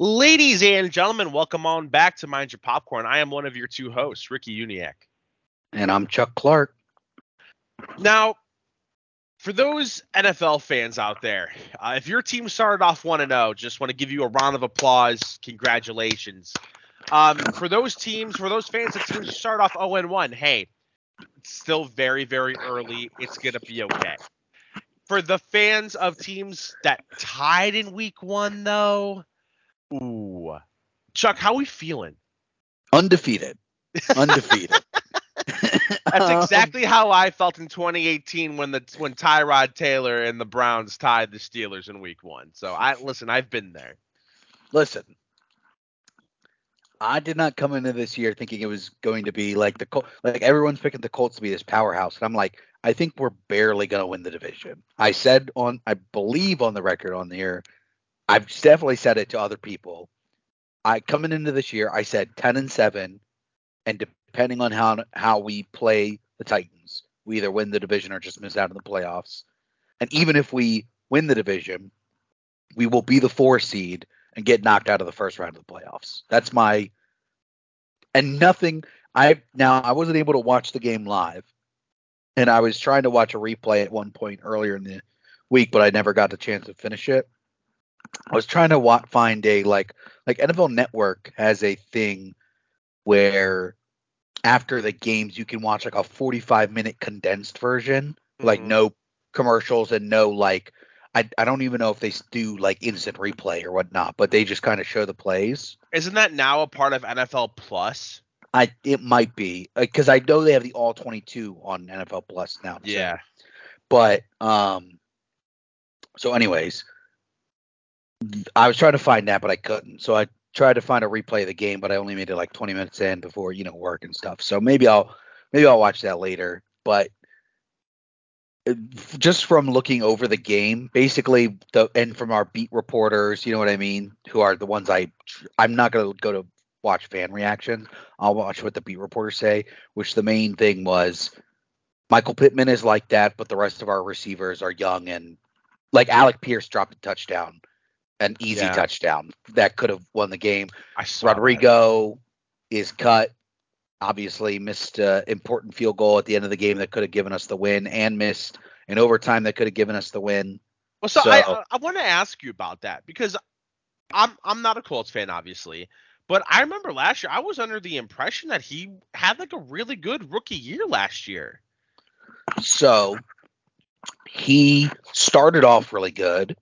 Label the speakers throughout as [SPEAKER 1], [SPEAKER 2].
[SPEAKER 1] Ladies and gentlemen, welcome on back to Mind Your Popcorn. I am one of your two hosts, Ricky Uniac.
[SPEAKER 2] And I'm Chuck Clark.
[SPEAKER 1] Now, for those NFL fans out there, uh, if your team started off 1 0, just want to give you a round of applause. Congratulations. Um, for those teams, for those fans that teams start off 0 1, hey, it's still very, very early. It's going to be okay. For the fans of teams that tied in week one, though, ooh. Chuck, how we feeling?
[SPEAKER 2] Undefeated. Undefeated.
[SPEAKER 1] That's exactly how I felt in 2018 when the when Tyrod Taylor and the Browns tied the Steelers in Week One. So I listen, I've been there.
[SPEAKER 2] Listen, I did not come into this year thinking it was going to be like the Col- like everyone's picking the Colts to be this powerhouse, and I'm like, I think we're barely going to win the division. I said on, I believe on the record on the air, I've definitely said it to other people. I coming into this year, I said 10 and seven, and depending on how how we play the Titans, we either win the division or just miss out in the playoffs. And even if we win the division, we will be the four seed and get knocked out of the first round of the playoffs. That's my and nothing I now I wasn't able to watch the game live. And I was trying to watch a replay at one point earlier in the week, but I never got the chance to finish it. I was trying to wa- find a like like NFL Network has a thing where after the games you can watch like a 45 minute condensed version, mm-hmm. like no commercials and no like I, I don't even know if they do like instant replay or whatnot, but they just kind of show the plays.
[SPEAKER 1] Isn't that now a part of NFL Plus?
[SPEAKER 2] I it might be because I know they have the all 22 on NFL Plus now.
[SPEAKER 1] Too. Yeah.
[SPEAKER 2] But um, so anyways, I was trying to find that, but I couldn't. So I tried to find a replay of the game, but I only made it like 20 minutes in before you know work and stuff. So maybe I'll maybe I'll watch that later. But just from looking over the game, basically the and from our beat reporters, you know what I mean, who are the ones I I'm not gonna go to watch fan reactions. I'll watch what the beat reporters say, which the main thing was Michael Pittman is like that, but the rest of our receivers are young and like Alec Pierce dropped a touchdown, an easy yeah. touchdown that could have won the game. Rodrigo that. is cut obviously missed an important field goal at the end of the game that could have given us the win, and missed an overtime that could have given us the win.
[SPEAKER 1] Well, so, so I I want to ask you about that because I'm I'm not a Colts fan, obviously, but I remember last year I was under the impression that he had like a really good rookie year last year.
[SPEAKER 2] So he started off really good.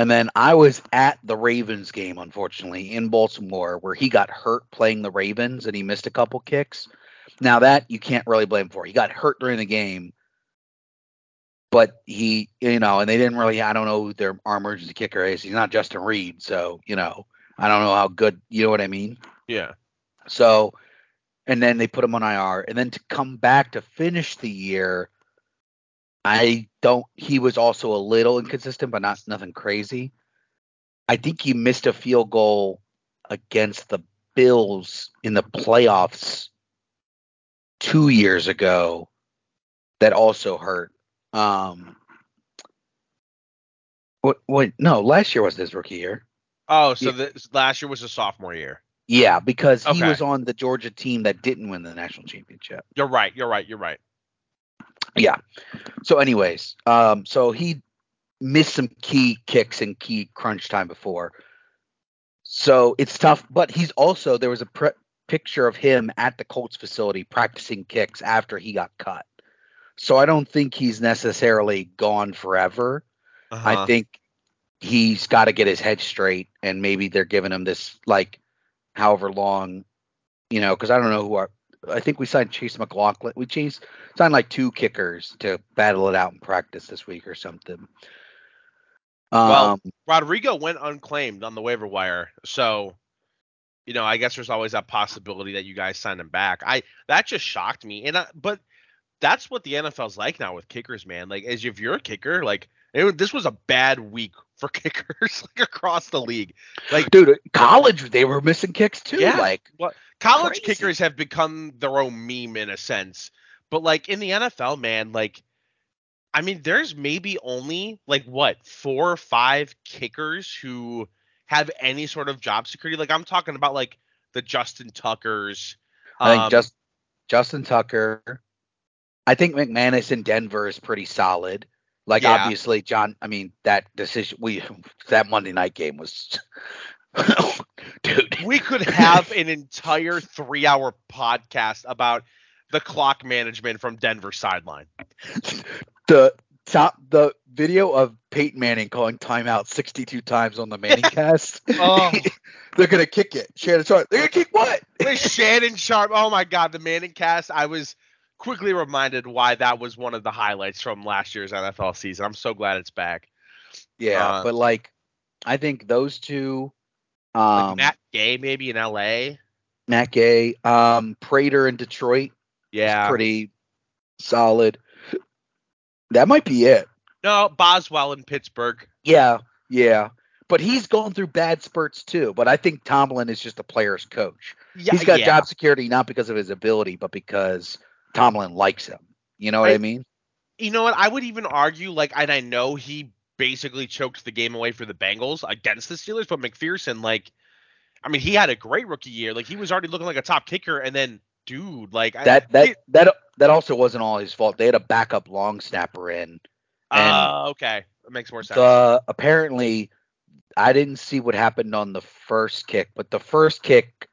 [SPEAKER 2] And then I was at the Ravens game, unfortunately, in Baltimore, where he got hurt playing the Ravens and he missed a couple kicks. Now that you can't really blame for. He got hurt during the game, but he, you know, and they didn't really. I don't know who their emergency kicker is. He's not Justin Reid, so you know, I don't know how good. You know what I mean?
[SPEAKER 1] Yeah.
[SPEAKER 2] So, and then they put him on IR, and then to come back to finish the year I don't. He was also a little inconsistent, but not nothing crazy. I think he missed a field goal against the Bills in the playoffs two years ago that also hurt. Um, what? What? No, last year was his rookie year.
[SPEAKER 1] Oh, so yeah. the, last year was a sophomore year.
[SPEAKER 2] Yeah, because okay. he was on the Georgia team that didn't win the national championship.
[SPEAKER 1] You're right. You're right. You're right
[SPEAKER 2] yeah. So, anyways, um, so he missed some key kicks and key crunch time before. So it's tough, but he's also there was a pre- picture of him at the Colts facility practicing kicks after he got cut. So I don't think he's necessarily gone forever. Uh-huh. I think he's got to get his head straight, and maybe they're giving him this like however long, you know, because I don't know who are I think we signed Chase McLaughlin. We chase, signed like two kickers to battle it out in practice this week or something.
[SPEAKER 1] well, um, Rodrigo went unclaimed on the waiver wire, so you know I guess there's always that possibility that you guys sign him back. I that just shocked me, and I, but that's what the NFL's like now with kickers, man. Like, as if you're a kicker, like it, this was a bad week for kickers like across the league. Like,
[SPEAKER 2] dude, college they were missing kicks too. Yeah, like,
[SPEAKER 1] what college crazy. kickers have become their own meme in a sense. But like in the NFL, man, like, I mean, there's maybe only like what four or five kickers who have any sort of job security. Like I'm talking about like the Justin Tuckers.
[SPEAKER 2] I think
[SPEAKER 1] um,
[SPEAKER 2] just Justin Tucker. I think McManus in Denver is pretty solid. Like
[SPEAKER 1] Yeah.
[SPEAKER 2] obviously John. I mean that decision. We that Monday night game was, dude.
[SPEAKER 1] we could have an entire three hour podcast about the clock management from Denver sideline.
[SPEAKER 2] the top the video of Peyton Manning calling timeout 62 times on the Manning cast.
[SPEAKER 1] Oh.
[SPEAKER 2] They're gonna kick it. Shannon Sharpe. They're gonna kick what?
[SPEAKER 1] Shannon Sharpe. Oh my God, the Manning cast. I was quickly reminded why that was one of the highlights from last year's NFL season. I'm so glad it's back.
[SPEAKER 2] Yeah,
[SPEAKER 1] Uh,
[SPEAKER 2] but like, I think those two,
[SPEAKER 1] Like
[SPEAKER 2] um,
[SPEAKER 1] Matt Gay, maybe in LA.
[SPEAKER 2] Matt Gay, um, Prater in Detroit,
[SPEAKER 1] Yeah.
[SPEAKER 2] pretty solid. That might be it.
[SPEAKER 1] No, Boswell in Pittsburgh.
[SPEAKER 2] Yeah, yeah. But he's gone through bad spurts too. But I think Tomlin is just a player's coach.
[SPEAKER 1] Yeah,
[SPEAKER 2] he's got
[SPEAKER 1] yeah.
[SPEAKER 2] job security not because of his ability, but because Tomlin likes him. You know what I,
[SPEAKER 1] I-
[SPEAKER 2] mean?
[SPEAKER 1] You know what? I would even argue, like, and I know he basically choked the game away for the Bengals against the Steelers, but McPherson, like, I mean, he had a great rookie year. Like, he was already looking like a top kicker, and then, dude, like, I-
[SPEAKER 2] That that
[SPEAKER 1] it-
[SPEAKER 2] that that also wasn't all his fault. They had a backup long snapper in. and
[SPEAKER 1] uh, okay, that makes more sense.
[SPEAKER 2] The apparently I didn't see what happened on the first kick, but the first kick,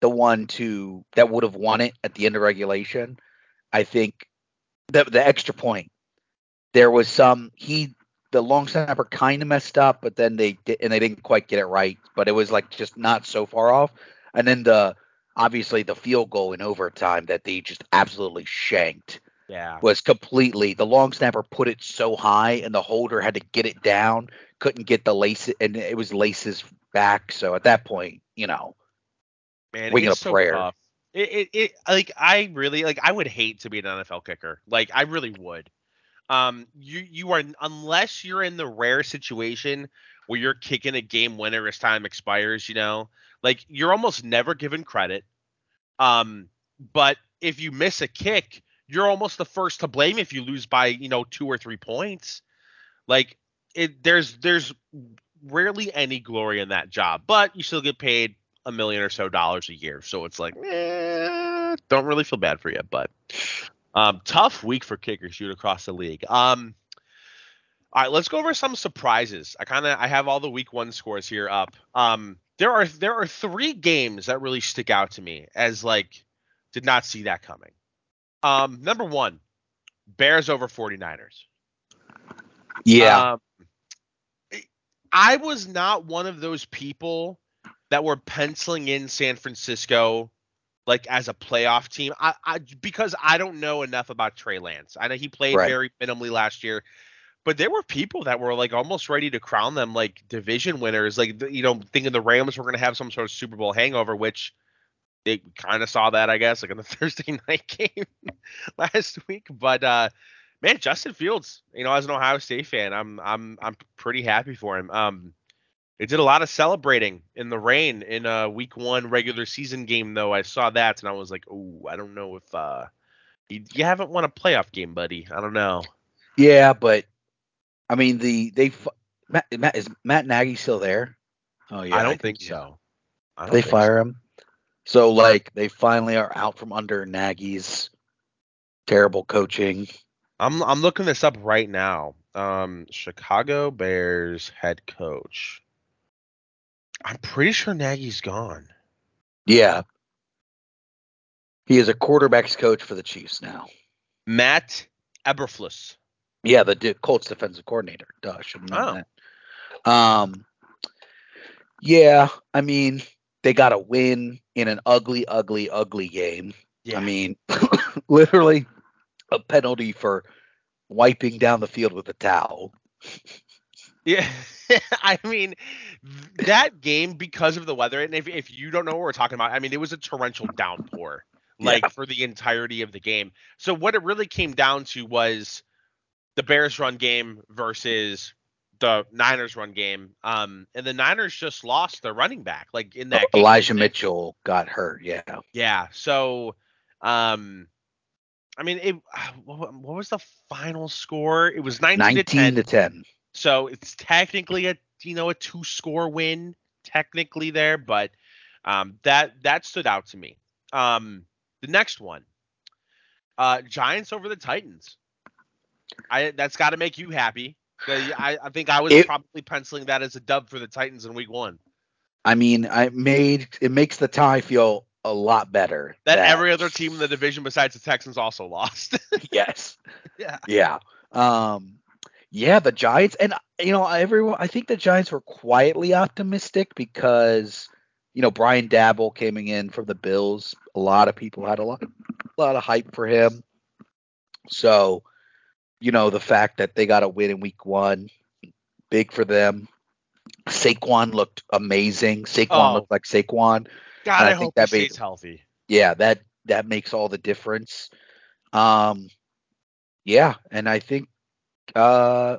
[SPEAKER 2] the one to that would have won it at the end of regulation, I think the the extra point. There was some he the long snapper kind of messed up, but then they did and they didn't quite get it right, but it was like just not so far off. And then the obviously the field goal in overtime that they just absolutely shanked
[SPEAKER 1] yeah.
[SPEAKER 2] was completely the long snapper put it so high and the holder had to get it down, couldn't get the lace and it was laces back. So at that point, you know,
[SPEAKER 1] Man,
[SPEAKER 2] Wing
[SPEAKER 1] so
[SPEAKER 2] prayer.
[SPEAKER 1] tough. It, it, it, like, I really, like, I would hate to be an NFL kicker. Like, I really would. Um, you, you are, unless you're in the rare situation where you're kicking a game winner as time expires, you know, like, you're almost never given credit. Um, but if you miss a kick, you're almost the first to blame if you lose by, you know, two or three points. Like, it, there's, there's rarely any glory in that job, but you still get paid a million or so dollars a year. So it's like, eh, don't really feel bad for you, but um, tough week for kickers shoot across the league. Um, all right, let's go over some surprises. I kind of I have all the week one scores here up. Um, there are there are three games that really stick out to me as like did not see that coming. Um, number one, Bears over 49ers.
[SPEAKER 2] yeah,
[SPEAKER 1] Um, I was not one of those people that were penciling in San Francisco like as a playoff team. I, I because I don't know enough about Trey Lance. I know he played
[SPEAKER 2] Right.
[SPEAKER 1] very minimally last year, but there were people that were like almost ready to crown them like division winners. Like you know, thinking the Rams were going to have some sort of Super Bowl hangover, which they kind of saw that, I guess, like in the Thursday night game last week. But uh man, Justin Fields, you know, as an Ohio State fan, I'm I'm I'm pretty happy for him. Um they did a lot of celebrating in the rain in a week one regular season game though. I saw that and I was like, "Oh, I don't know if uh you, you haven't won a playoff game, buddy. I don't know."
[SPEAKER 2] yeah, but I mean the they Matt, Matt is Matt Nagy still there? Oh yeah,
[SPEAKER 1] I don't think
[SPEAKER 2] yeah.
[SPEAKER 1] so. I don't
[SPEAKER 2] They
[SPEAKER 1] think
[SPEAKER 2] fire him. So like they finally are out from under Nagy's terrible coaching.
[SPEAKER 1] I'm I'm looking this up right now. Um Chicago Bears head coach. I'm pretty sure Nagy's gone.
[SPEAKER 2] Yeah. He is a quarterbacks coach for the Chiefs now.
[SPEAKER 1] Matt Eberflus.
[SPEAKER 2] Yeah, the Colts defensive coordinator. Duh, should have known that. Um, yeah, I mean, they got a win in an ugly, ugly, ugly game.
[SPEAKER 1] Yeah.
[SPEAKER 2] I mean, literally a penalty for wiping down the field with a towel.
[SPEAKER 1] Yeah, I mean that game because of the weather, and if if you don't know what we're talking about, I mean it was a torrential downpour, like for the entirety of the game. So what it really came down to was the Bears run game versus the Niners run game. Um, and the Niners just lost their running back, like in that game.
[SPEAKER 2] Elijah Mitchell got hurt. Yeah.
[SPEAKER 1] Yeah. So, um, I mean, it. What was the final score? It was 19, to 10.
[SPEAKER 2] 19 to 10.
[SPEAKER 1] So it's technically a you know a two score win technically there, but um, that that stood out to me. Um, the next one, uh, Giants over the Titans. I that's got to make you happy. I, I think I was
[SPEAKER 2] It-
[SPEAKER 1] probably penciling that as a dub for the Titans in Week One.
[SPEAKER 2] I mean, I made it makes the tie feel a lot better.
[SPEAKER 1] That every other team in the division besides the Texans also lost.
[SPEAKER 2] yes.
[SPEAKER 1] yeah.
[SPEAKER 2] Yeah. Um yeah, the Giants and you know, everyone I think the Giants were quietly optimistic because you know, Brian Daboll coming in from the Bills, a lot of people had a lot a lot of hype for him. So, you know, the fact that they got a win in week 1, big for them. Saquon looked amazing. Saquon
[SPEAKER 1] Oh.
[SPEAKER 2] looked like Saquon.
[SPEAKER 1] God, I,
[SPEAKER 2] I think that
[SPEAKER 1] stays healthy.
[SPEAKER 2] yeah, that that makes all the difference. Um, yeah, and I think, uh,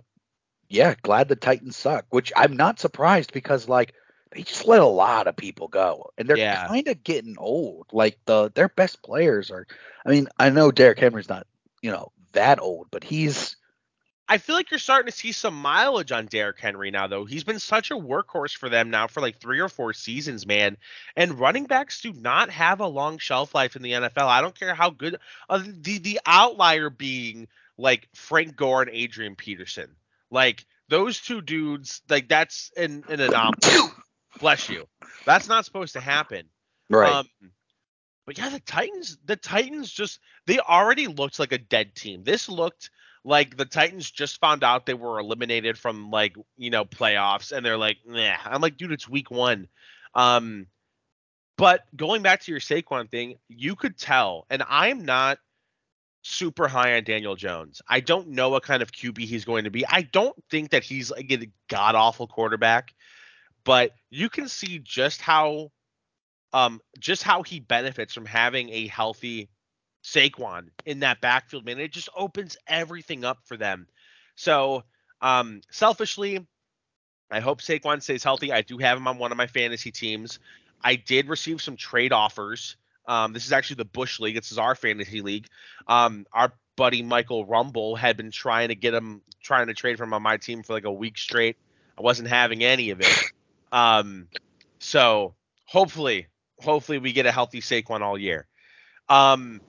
[SPEAKER 2] yeah, glad the Titans suck, which I'm not surprised because like they just let a lot of people go, and they're
[SPEAKER 1] Yeah.
[SPEAKER 2] kind of getting old. Like the their best players are. I mean, I know Derrick Henry's not, you know, that old, but he's
[SPEAKER 1] I feel like you're starting to see some mileage on Derrick Henry now, though. He's been such a workhorse for them now for like three or four seasons, man. And running backs do not have a long shelf life in the NFL. I don't care how good. Uh, the the outlier being like Frank Gore and Adrian Peterson. Like those two dudes, like that's an, an anomaly. Bless you. That's not supposed to happen.
[SPEAKER 2] right.
[SPEAKER 1] Um, but yeah, the Titans, the Titans just they already looked like a dead team. This looked like the Titans just found out they were eliminated from like you know playoffs, and they're like, nah. I'm like, dude, it's week one. Um, but going back to your Saquon thing, you could tell, and I'm not super high on Daniel Jones. I don't know what kind of QB he's going to be. I don't think that he's like a god awful quarterback, but you can see just how um just how he benefits from having a healthy Saquon in that backfield, man. It just opens everything up for them. So, um selfishly, I hope Saquon stays healthy. I do have him on one of my fantasy teams. I did receive some trade offers. Um, this is actually the Bush League. This is our fantasy league. Um, our buddy Michael Rumble had been trying to get him, trying to trade from on my team for like a week straight. I wasn't having any of it. Um, so hopefully, hopefully we get a healthy Saquon all year. Um,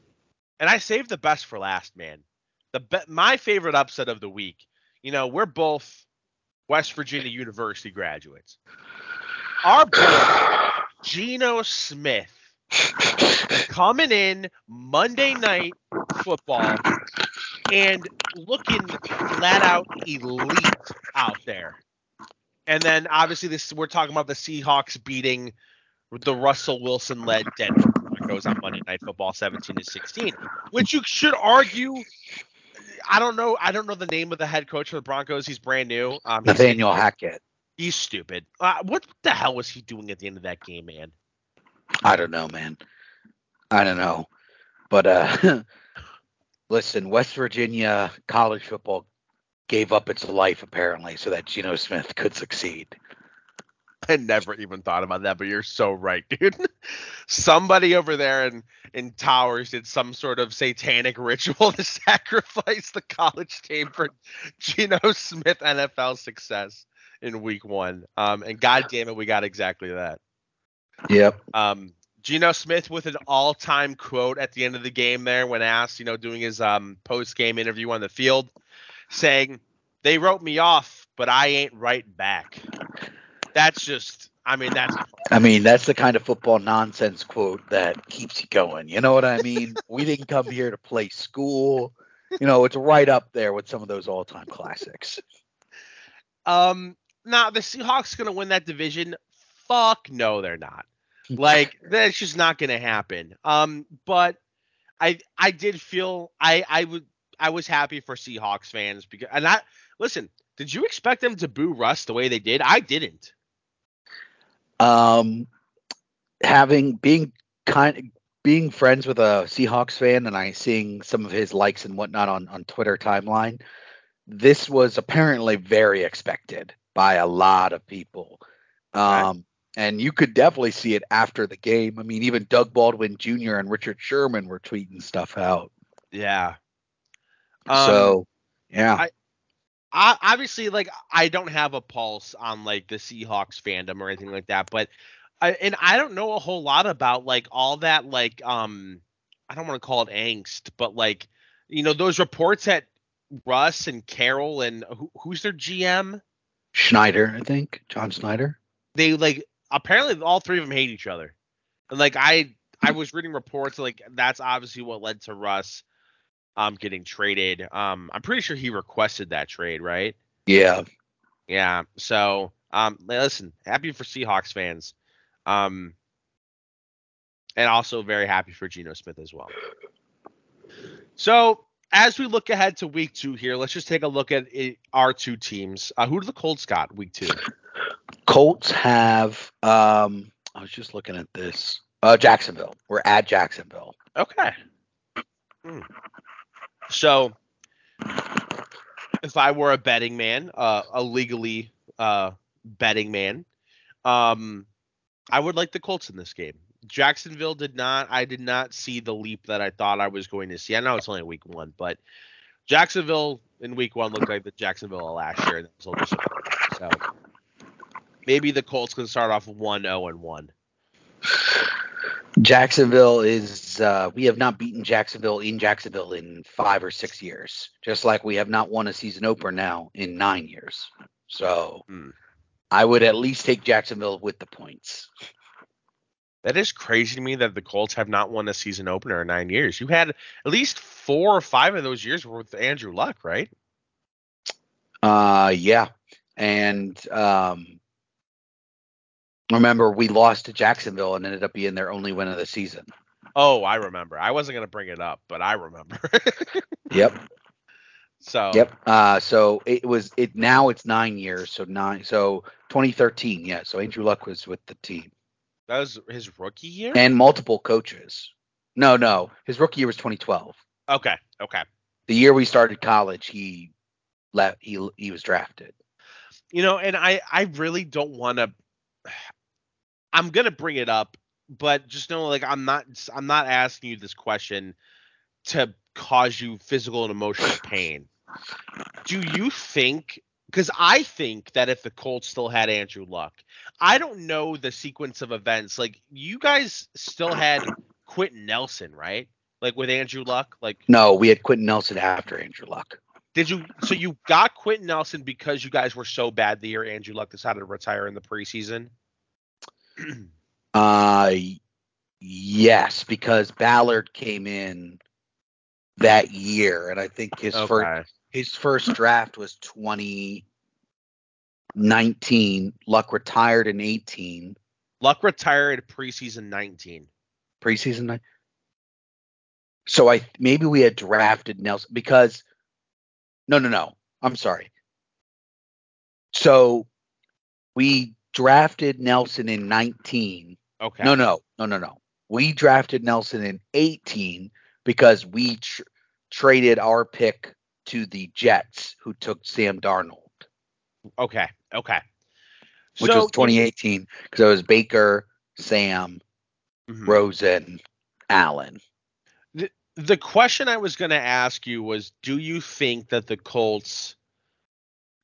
[SPEAKER 1] and I saved the best for last, man. The be- my favorite upset of the week. You know, we're both West Virginia University graduates. Our boy Geno Smith coming in Monday night football and looking flat out elite out there. And then obviously this we're talking about the Seahawks beating the Russell Wilson led Denver Broncos on Monday Night Football 17 to 16, which you should argue I don't know I don't know the name of the head coach for the Broncos. He's brand new. Um,
[SPEAKER 2] Nathaniel Hackett.
[SPEAKER 1] He's stupid. Uh, what the hell was he doing at the end of that game, man?
[SPEAKER 2] I don't know, man. I don't know. But uh listen, West Virginia college football gave up its life apparently so that Geno Smith could succeed.
[SPEAKER 1] I never even thought about that, but you're so right, dude. Somebody over there in in Towers did some sort of satanic ritual to sacrifice the college team for Geno Smith NFL success in Week One. Um, and God damn it, we got exactly that.
[SPEAKER 2] Yep.
[SPEAKER 1] Um, Geno Smith with an all-time quote at the end of the game there when asked, you know, doing his um post-game interview on the field, saying, "They wrote me off, but I ain't write back." That's just, I mean, that's
[SPEAKER 2] I mean, that's the kind of football nonsense quote that keeps you going. You know what I mean? we didn't come here to play school. You know, it's right up there with some of those all-time classics.
[SPEAKER 1] Um, now the Seahawks gonna win that division? Fuck no, they're not. Like that's just not gonna happen. Um, but I I did feel I I would I was happy for Seahawks fans because and I listen. Did you expect them to boo Russ the way they did? I didn't.
[SPEAKER 2] Um, having being kind being friends with a Seahawks fan and I seeing some of his likes and whatnot on on Twitter timeline, this was apparently very expected by a lot of people. Um, and you could definitely see it after the game. I mean, even Doug Baldwin Jr. and Richard Sherman were tweeting stuff out.
[SPEAKER 1] Yeah. Um,
[SPEAKER 2] so, yeah,
[SPEAKER 1] I- I, obviously, like I don't have a pulse on like the Seahawks fandom or anything like that, but I, and I don't know a whole lot about like all that like um I don't want to call it angst, but like you know those reports that Russ and Carroll and who, who's their GM?
[SPEAKER 2] Schneider, I think John Schneider.
[SPEAKER 1] They like apparently all three of them hate each other, and like I I was reading reports like that's obviously what led to Russ um getting traded. Um I'm pretty sure he requested that trade, right?
[SPEAKER 2] Yeah.
[SPEAKER 1] Yeah. So um listen, happy for Seahawks fans. Um and also very happy for Geno Smith as well. So as we look ahead to week two here, let's just take a look at it, our two teams. Uh, who do the Colts got week two?
[SPEAKER 2] Colts have um I was just looking at this. Uh Jacksonville. We're at Jacksonville.
[SPEAKER 1] Okay. Hmm. So, if I were a betting man, uh, a legally uh, betting man, um, I would like the Colts in this game. Jacksonville did not. I did not see the leap that I thought I was going to see. I know it's only week one, but Jacksonville in week one looked like the Jacksonville last year, and it was a little disappointing. So maybe the Colts can start off one zero and one.
[SPEAKER 2] Jacksonville is uh, we have not beaten Jacksonville in Jacksonville in five or six years, just like we have not won a season opener now in nine years. So
[SPEAKER 1] Hmm.
[SPEAKER 2] I would at least take Jacksonville with the points.
[SPEAKER 1] That is crazy to me that the Colts have not won a season opener in nine years. You had at least four or five of those years with Andrew Luck, right?
[SPEAKER 2] Uh, yeah, and um, remember we lost to Jacksonville and ended up being their only win of the season.
[SPEAKER 1] Oh, I remember. I wasn't gonna bring it up, but I remember.
[SPEAKER 2] Yep.
[SPEAKER 1] so
[SPEAKER 2] Yep. Uh, so it was it now it's nine years. So nine. So 2013. Yeah. So Andrew Luck was with the team
[SPEAKER 1] that was his rookie year.
[SPEAKER 2] and multiple coaches. No, no, his rookie year was 2012.
[SPEAKER 1] okay, okay.
[SPEAKER 2] The year we started college, he left. He he was drafted.
[SPEAKER 1] You know, and I I really don't want to. I'm gonna bring it up, but just know like I'm not I'm not asking you this question to cause you physical and emotional pain. Do you think? Because I think that if the Colts still had Andrew Luck, I don't know the sequence of events. Like you guys still had Quenton Nelson, right? Like with Andrew Luck, like
[SPEAKER 2] No, we had Quenton Nelson after Andrew Luck.
[SPEAKER 1] did you? So you got Quenton Nelson because you guys were so bad the year Andrew Luck decided to retire in the preseason.
[SPEAKER 2] Uh, yes, because Ballard came in that year, and I think his first his first draft was 2019. Luck retired in 18
[SPEAKER 1] Luck retired preseason 19.
[SPEAKER 2] preseason. night. So I maybe we had drafted Nelson because no, no, no. I'm sorry. So we drafted Nelson in 19
[SPEAKER 1] Okay.
[SPEAKER 2] No, no, no, no, no. We drafted Nelson in 18 because we tr- traded our pick to the Jets, who took Sam Darnold,
[SPEAKER 1] Okay. Okay.
[SPEAKER 2] which
[SPEAKER 1] So,
[SPEAKER 2] was 2018 because it was Baker, Sam,
[SPEAKER 1] Mhm.
[SPEAKER 2] Rosen, Allen.
[SPEAKER 1] The question I was going to ask you was do you think that the Colts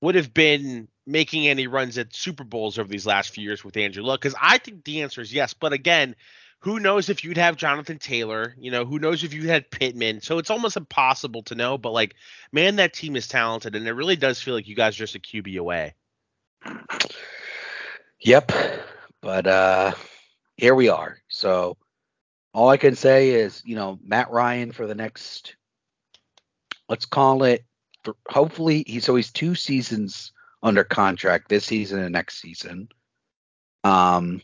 [SPEAKER 1] would have been making any runs at Super Bowls over these last few years with Andrew Luck? Because I think the answer is yes. But again, who knows if you'd have Jonathan Taylor? You know, who knows if you had Pittman? So it's almost impossible to know. But like, man, that team is talented, and it really does feel like you guys are just a QB away.
[SPEAKER 2] Yep. But uh here we are. So all I can say is, you know, Matt Ryan for the next let's call it hopefully he so he's two seasons under contract this season and next season. Um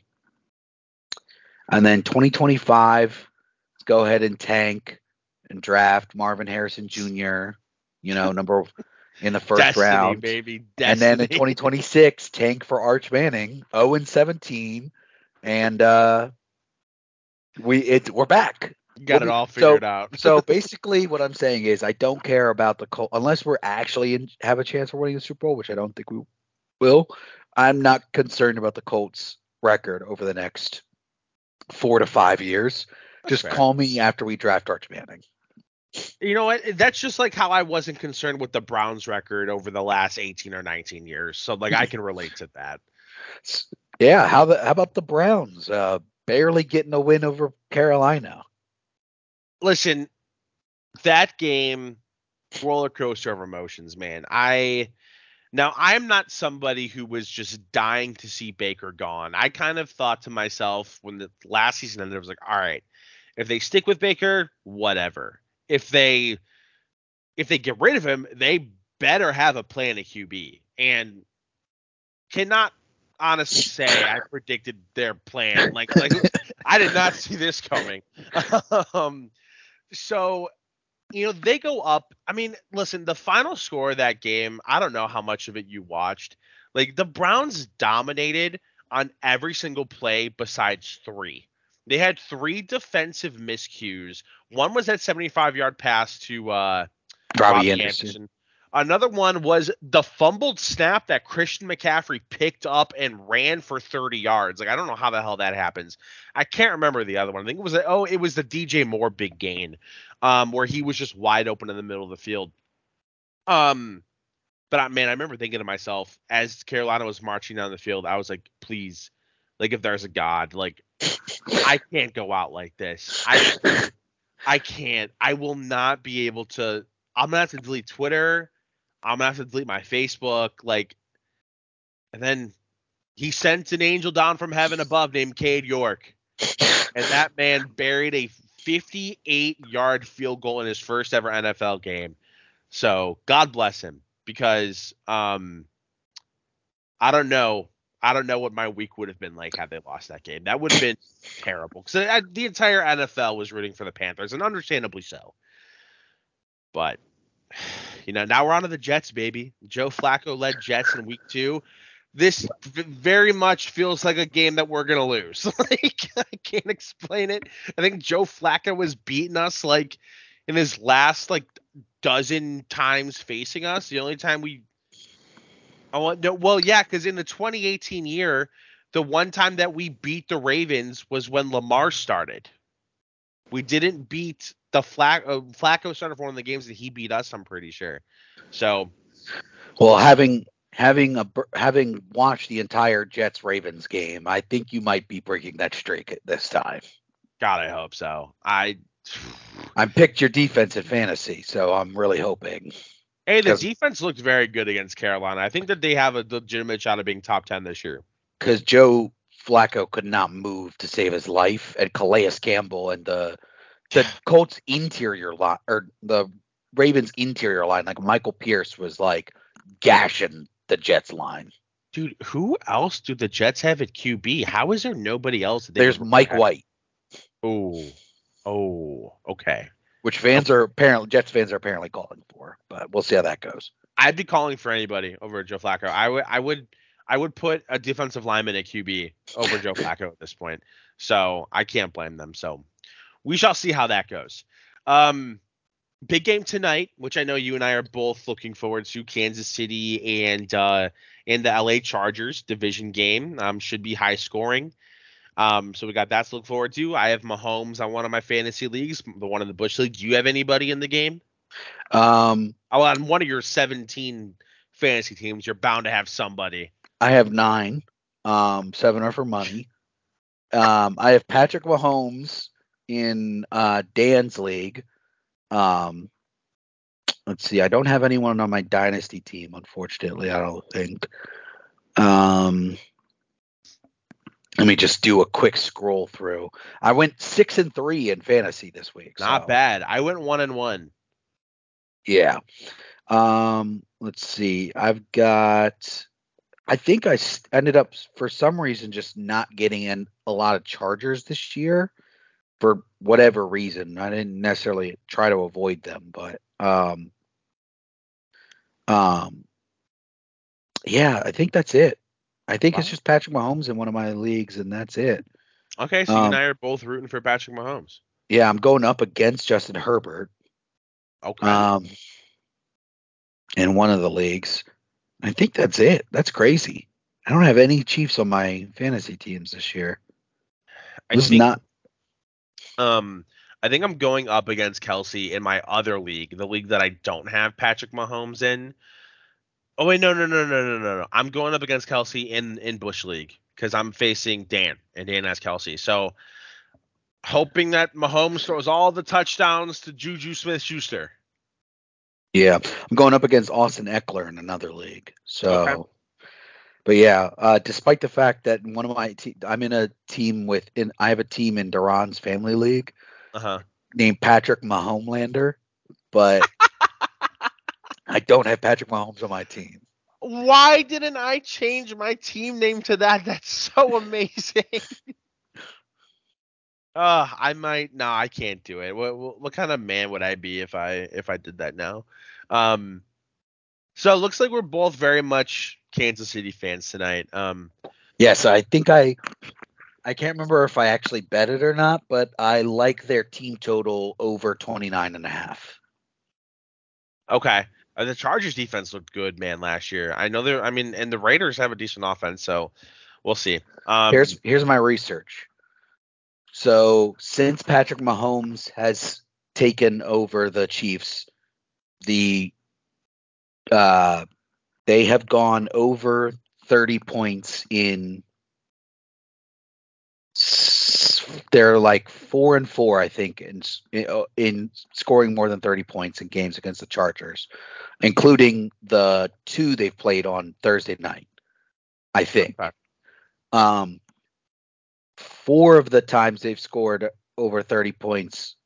[SPEAKER 2] and then 2025 let's go ahead and tank and draft Marvin Harrison Jr., you know, number in the first
[SPEAKER 1] Destiny,
[SPEAKER 2] round.
[SPEAKER 1] baby.
[SPEAKER 2] And then in 2026, tank for Arch Manning, 0 and 17, and uh, we it we're back.
[SPEAKER 1] Got it all
[SPEAKER 2] so-
[SPEAKER 1] figured out.
[SPEAKER 2] So basically, what I'm saying is, I don't care about the Colts unless we're actually in, have a chance for winning the Super Bowl, which I don't think we will. I'm not concerned about the Colts record over the next four to five years.
[SPEAKER 1] That's
[SPEAKER 2] Just
[SPEAKER 1] fair.
[SPEAKER 2] call me after we draft Arch Manning.
[SPEAKER 1] You know what? That's just like how I wasn't concerned with the Browns record over the last 18 or 19 years. So like I can relate to that.
[SPEAKER 2] Yeah, how the how about the Browns? Uh barely getting a win over Carolina.
[SPEAKER 1] Listen, that game roller coaster of emotions, man. I now I'm not somebody who was just dying to see Baker gone. I kind of thought to myself when the last season ended, I was like, all right, if they stick with Baker, whatever. If they if they get rid of him, they better have a plan at QB. And cannot honestly say I predicted their plan. Like like I did not see this coming. um so you know, they go up. I mean, listen, the final score of that game, I don't know how much of it you watched. Like the Browns dominated on every single play besides three. They had three defensive miscues. One was that 75 yard pass to uh,
[SPEAKER 2] Robbie, Robbie Anderson. Anderson.
[SPEAKER 1] Another one was the fumbled snap that Christian McCaffrey picked up and ran for 30 yards. Like I don't know how the hell that happens. I can't remember the other one. I think it was oh it was the DJ Moore big gain, um, where he was just wide open in the middle of the field. Um, but I, man, I remember thinking to myself as Carolina was marching down the field, I was like, please, like if there's a God, like I can't go out like this. I I can't. I will not be able to. I'm gonna have to delete Twitter. I'm gonna have to delete my Facebook. Like, and then he sent an angel down from heaven above named Cade York, and that man buried a 58 yard field goal in his first ever NFL game. So God bless him because um, I don't know. I don't know what my week would have been like had they lost that game. That would have been terrible because the entire NFL was rooting for the Panthers, and understandably so. But you know, now we're on to the Jets, baby. Joe Flacco led Jets in week two. This very much feels like a game that we're gonna lose. like I can't explain it. I think Joe Flacco was beating us like in his last like dozen times facing us. The only time we Oh no, well yeah, because in the 2018 year, the one time that we beat the Ravens was when Lamar started. We didn't beat the Flac uh, Flacco started for one of the games that he beat us. I'm pretty sure. So,
[SPEAKER 2] well, having having a having watched the entire Jets Ravens game, I think you might be breaking that streak this time.
[SPEAKER 1] God, I hope so. I
[SPEAKER 2] I picked your defense in fantasy, so I'm really hoping.
[SPEAKER 1] Hey, the defense looked very good against Carolina. I think that they have a legitimate shot of being top ten this year.
[SPEAKER 2] Because Joe Flacco could not move to save his life, and Calais Campbell and the the Colts interior line or the Ravens interior line, like Michael Pierce was like gashing the Jets line.
[SPEAKER 1] Dude, who else do the Jets have at QB? How is there nobody else?
[SPEAKER 2] There's Mike White.
[SPEAKER 1] Oh, oh, okay.
[SPEAKER 2] Which fans are apparently Jets fans are apparently calling for, but we'll see how that goes.
[SPEAKER 1] I'd be calling for anybody over Joe Flacco. I would, I would, I would put a defensive lineman at QB over Joe Flacco at this point. So I can't blame them. So we shall see how that goes. Um, big game tonight, which I know you and I are both looking forward to. Kansas City and uh, and the LA Chargers division game um, should be high scoring. Um, so we got that to look forward to. I have Mahomes on one of my fantasy leagues, the one in the Bush League. Do you have anybody in the game?
[SPEAKER 2] Um,
[SPEAKER 1] oh, on one of your 17 fantasy teams, you're bound to have somebody.
[SPEAKER 2] I have nine. Um, seven are for money. Um, I have Patrick Mahomes in uh, Dan's league. Um, let's see. I don't have anyone on my dynasty team, unfortunately. I don't think. Um, let me just do a quick scroll through. I went six and three in fantasy this week.
[SPEAKER 1] Not so. bad. I went one and one.
[SPEAKER 2] Yeah. Um, let's see. I've got. I think I ended up for some reason just not getting in a lot of Chargers this year for whatever reason. I didn't necessarily try to avoid them, but um, um, yeah, I think that's it. I think wow. it's just Patrick Mahomes in one of my leagues, and that's it.
[SPEAKER 1] Okay, so um, you and I are both rooting for Patrick Mahomes.
[SPEAKER 2] Yeah, I'm going up against Justin Herbert.
[SPEAKER 1] Okay.
[SPEAKER 2] Um, in one of the leagues. I think that's it. That's crazy. I don't have any Chiefs on my fantasy teams this year. I this is not
[SPEAKER 1] um, I think I'm going up against Kelce in my other league, the league that I don't have Patrick Mahomes in. Oh wait, no, no, no, no, no, no, no. I'm going up against Kelce in in Bush League because I'm facing Dan and Dan has Kelce. So hoping that Mahomes throws all the touchdowns to Juju Smith Schuster.
[SPEAKER 2] Yeah, I'm going up against Austin Ekeler in another league. So,
[SPEAKER 1] Okay.
[SPEAKER 2] but yeah, uh, despite the fact that one of my te- I'm in a team with in I have a team in Duran's family league
[SPEAKER 1] Uh-huh.
[SPEAKER 2] named Patrick Mahomelander, but I don't have Patrick Mahomes on my team.
[SPEAKER 1] Why didn't I change my team name to that? That's so amazing. Uh, I might. No, I can't do it. What, what what kind of man would I be if I if I did that now? Um, so it looks like we're both very much Kansas City fans tonight. Um,
[SPEAKER 2] Yes, I think I I can't remember if I actually bet it or not, but I like their team total over 29 and a half.
[SPEAKER 1] okay. Uh, the Chargers defense looked good, man, last year. I know they're. I mean, and the Raiders have a decent offense, so we'll see. Um,
[SPEAKER 2] here's here's my research. So since Patrick Mahomes has taken over the Chiefs, the uh they have gone over 30 points in they're like 4 and 4 I think in in- in scoring more than 30 points in games against the Chargers, including the two they've played on Thursday night. I think.
[SPEAKER 1] Okay.
[SPEAKER 2] Um four of the times they've scored over 30 points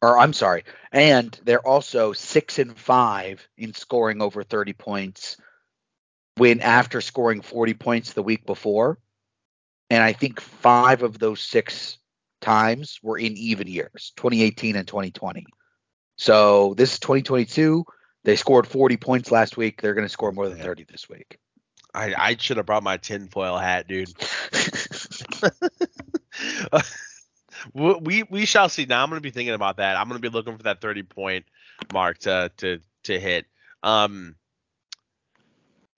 [SPEAKER 2] or I'm sorry, and they're also 6 and 5 in scoring over 30 points when after scoring 40 points the week before. And I think 5 of those 6 times were in even years, 2018 and 2020. So, this is 2022. They scored 40 points last week. They're going to score more than 30 this week.
[SPEAKER 1] I I should have brought my tinfoil hat, dude. we we- shall see. Now I'm gonna be thinking about that. I'm gonna be looking for that 30 point mark to to to hit. Um.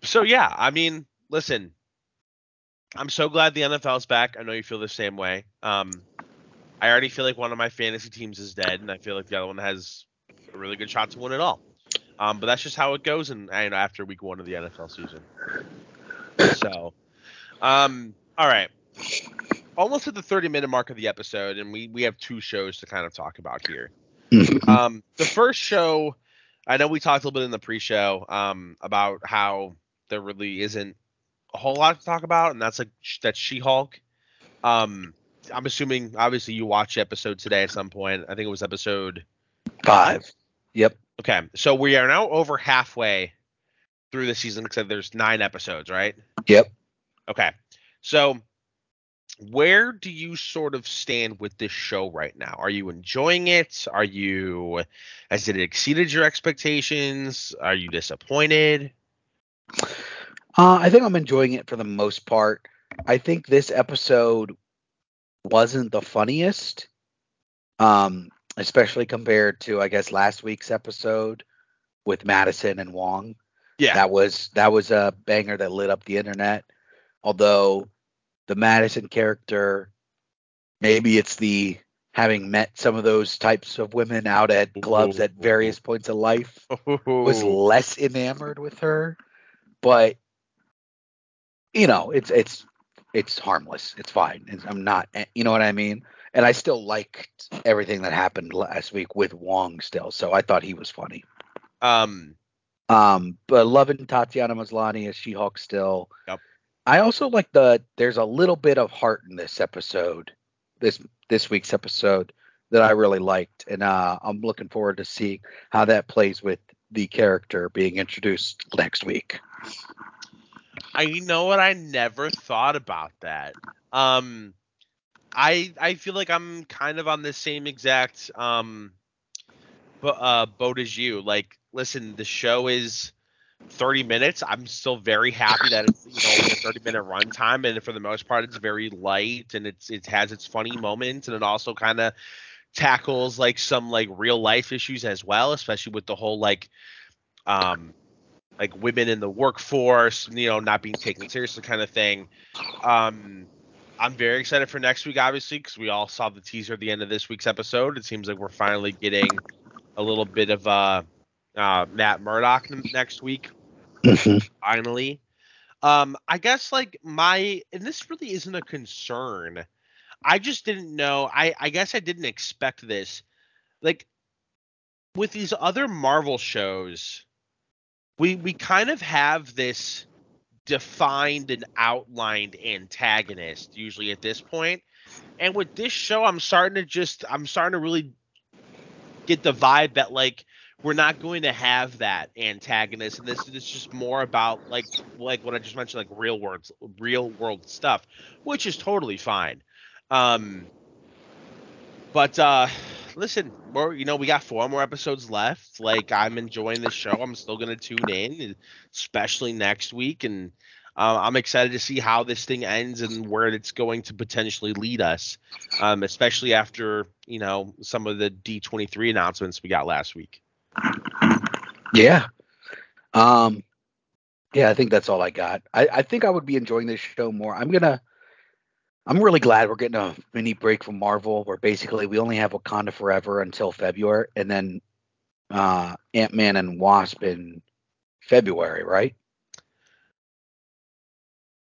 [SPEAKER 1] So yeah, I mean, listen, I'm so glad the NFL's back. I know you feel the same way. Um, I already feel like one of my fantasy teams is dead, and I feel like the other one has a really good shot to win it all. Um, but that's just how it goes, and after week one of the NFL season. So, um, all right, almost at the 30 minute mark of the episode, and we we have two shows to kind of talk about here. Um, the first show, I know we talked a little bit in the pre-show um, about how there really isn't a whole lot to talk about, and that's like that's She-Hulk. Um, I'm assuming obviously you watched the episode today at some point. I think it was episode
[SPEAKER 2] Five. Yep.
[SPEAKER 1] Okay, so we are now over halfway through the season because there's nine episodes, right?
[SPEAKER 2] Yep.
[SPEAKER 1] Okay, so where do you sort of stand with this show right now? Are you enjoying it? Are you has it exceeded your expectations? Are you disappointed?
[SPEAKER 2] Uh, I think I'm enjoying it for the most part. I think this episode wasn't the funniest, um, especially compared to I guess last week's episode with Madisynn and Wong.
[SPEAKER 1] Yeah,
[SPEAKER 2] That was that was a banger that lit up the internet. Although the Madisynn character, maybe it's the having met some of those types of women out at clubs at various points of life was less enamored with her, but you know, it's it's it's harmless. It's fine. It's, I'm not, eh, you know what I mean. And I still liked everything that happened last week with Wong still, so I thought he was funny.
[SPEAKER 1] um
[SPEAKER 2] Um, but loving Tatiana Maslany as She-Hulk still.
[SPEAKER 1] Yep.
[SPEAKER 2] I also like the there's a little bit of heart in this episode, this this week's episode that I really liked, and uh, I'm looking forward to see how that plays with the character being introduced next week.
[SPEAKER 1] I you know what I never thought about that. Um I I feel like I'm kind of on the same exact um uh boat as you. Like listen, the show is 30 minutes. I'm still very happy that it's you know a 30 minute runtime and for the most part it's very light and it's it has its funny moments and it also kind of tackles like some like real life issues as well, especially with the whole like um like women in the workforce, you know, not being taken seriously kind of thing. Um I'm very excited for next week, obviously, because we all saw the teaser at the end of this week's episode. It seems like we're finally getting a little bit of uh, uh, Matt Murdock next week. finally. Um, I guess like my and this really isn't a concern. I just didn't know. I I guess I didn't expect this. Like with these other Marvel shows, we we kind of have this defined and outlined antagonist usually at this point. And with this show, I'm starting to just I'm starting to really get the vibe that like we're not going to have that antagonist and this is just more about like like what I just mentioned like real world real world stuff, which is totally fine. Um but uh listen, more you know, we got four more episodes left. Like I'm enjoying this show. I'm still gonna tune in, especially next week, and uh, I'm excited to see how this thing ends and where it's going to potentially lead us. Um, especially after you know some of the D23 announcements we got last week.
[SPEAKER 2] Yeah. Um. Yeah, I think that's all I got. I, I think I would be enjoying this show more. I'm gonna I'm really glad we're getting a mini break from Marvel where basically we only have Wakanda Forever until February and then uh, Ant Man and Wasp in February, right?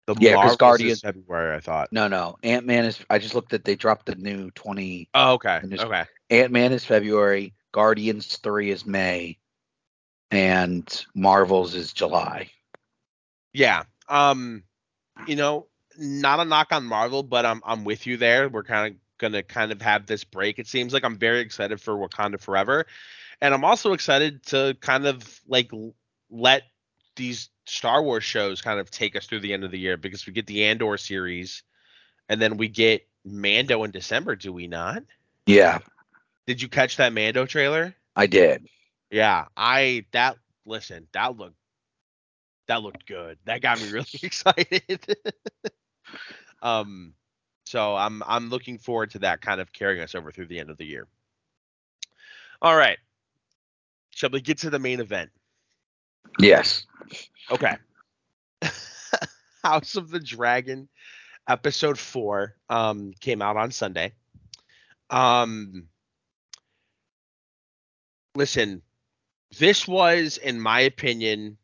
[SPEAKER 1] The yeah, because Guardians February, I thought.
[SPEAKER 2] No, no, Ant Man is. I just looked at they dropped the new twenty.
[SPEAKER 1] Oh, okay. Okay.
[SPEAKER 2] Ant Man is February. Guardians three is May, and Marvels is July.
[SPEAKER 1] Yeah. Um. You know, not a knock on Marvel, but I'm I'm with you there. We're kind of gonna kind of have this break. It seems like I'm very excited for Wakanda Forever, and I'm also excited to kind of like let these Star Wars shows kind of take us through the end of the year because we get the Andor series, and then we get Mando in December. Do we not?
[SPEAKER 2] Yeah.
[SPEAKER 1] Did you catch that Mando trailer?
[SPEAKER 2] I did.
[SPEAKER 1] Yeah, I that listen that looked that looked good. That got me really excited. Um, so I'm I'm looking forward to that kind of carrying us over through the end of the year. All right. Shall we get to the main event?
[SPEAKER 2] Yes.
[SPEAKER 1] Okay. House of the Dragon episode 4 um came out on Sunday. Um listen, this was in my opinion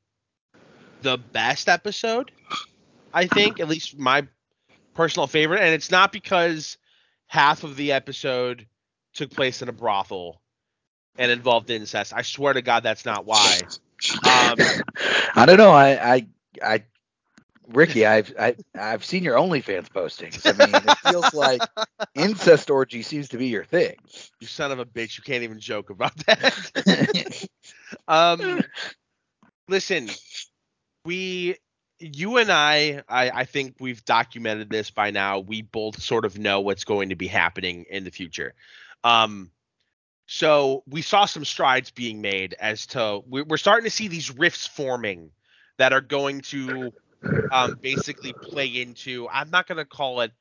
[SPEAKER 1] the best episode. I think at least my personal favorite, and it's not because half of the episode took place in a brothel and involved incest. I swear to God, that's not why. Um,
[SPEAKER 2] I don't know. I, I, I, Ricky, I've, I, I've seen your OnlyFans postings. I mean, it feels like incest orgy seems to be your thing.
[SPEAKER 1] You son of a bitch! You can't even joke about that. um, listen, we you and I, I, I think we've documented this by now. We both sort of know what's going to be happening in the future. Um, so we saw some strides being made as to we're starting to see these rifts forming that are going to um, basically play into. I'm not going to call it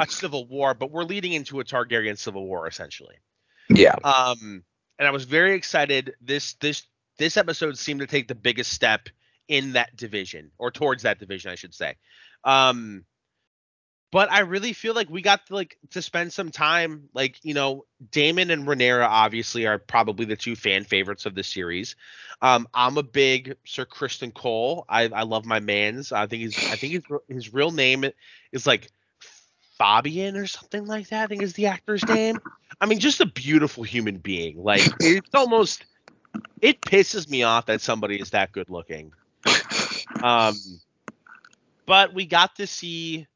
[SPEAKER 1] a civil war, but we're leading into a Targaryen civil war essentially.
[SPEAKER 2] Yeah.
[SPEAKER 1] Um, and I was very excited. This this this episode seemed to take the biggest step in that division or towards that division, I should say. Um, but I really feel like we got to, like to spend some time, like you know, Daemon and Rhaenyra obviously are probably the two fan favorites of the series. Um, I'm a big Sir Criston Cole. I, I love my man's. I think his I think his his real name is like Fabian or something like that. I think is the actor's name. I mean, just a beautiful human being. Like it's almost it pisses me off that somebody is that good looking. Um, but we got to see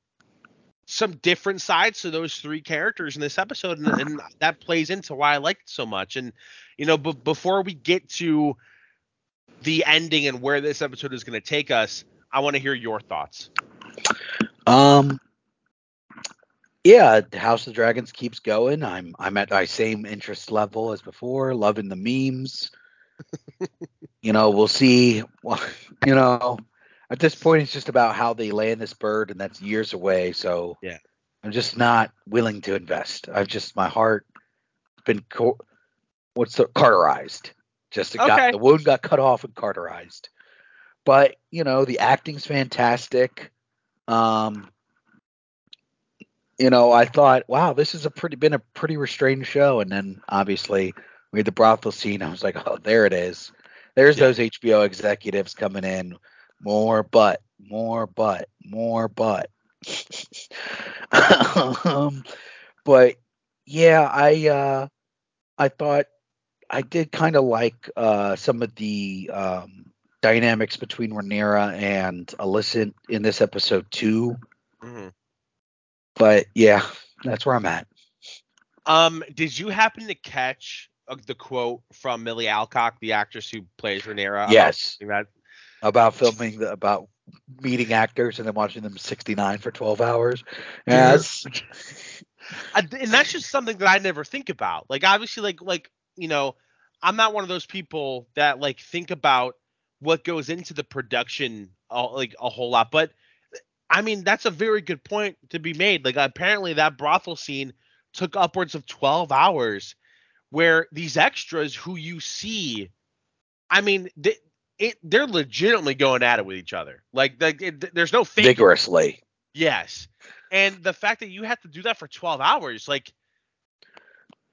[SPEAKER 1] some different sides to those three characters in this episode, and, and that plays into why I liked it so much. And you know, b- before we get to the ending and where this episode is going to take us, I want to hear your thoughts.
[SPEAKER 2] Um, yeah, House of Dragons keeps going. I'm I'm at my same interest level as before, loving the memes. you know, we'll see. Well, you know, at this point, it's just about how they land this bird, and that's years away. So
[SPEAKER 1] yeah,
[SPEAKER 2] I'm just not willing to invest. I've just my heart been co- what's the carterized. Just okay. got the wound got cut off and carterized. But you know, the acting's fantastic. Um, you know, I thought, wow, this has a pretty been a pretty restrained show, and then obviously we had the brothel scene. I was like, oh, there it is. There's
[SPEAKER 1] Yeah.
[SPEAKER 2] those HBO executives coming in. More butt, more butt, more butt. um, but yeah, I uh, I thought I did kind of like uh, some of the um, dynamics between Rhaenyra and Alicent in this episode too.
[SPEAKER 1] Mhm.
[SPEAKER 2] But yeah, that's where I'm at.
[SPEAKER 1] Um, did you happen to catch uh, the quote from Milly Alcock, the actress who plays Rhaenyra?
[SPEAKER 2] Yes.
[SPEAKER 1] That
[SPEAKER 2] About filming the, about meeting actors and then watching them 69 for 12 hours. Yes.
[SPEAKER 1] And that's just something that I never think about. Like obviously, like like you know, I'm not one of those people that like think about what goes into the production uh, like a whole lot. But I mean, that's a very good point to be made. Like apparently that brothel scene took upwards of 12 hours, where these extras who you see, I mean, they, it they're legitimately going at it with each other. Like like it, there's no fake
[SPEAKER 2] Vigorously.
[SPEAKER 1] Yes. And the fact that you have to do that for 12 hours, like,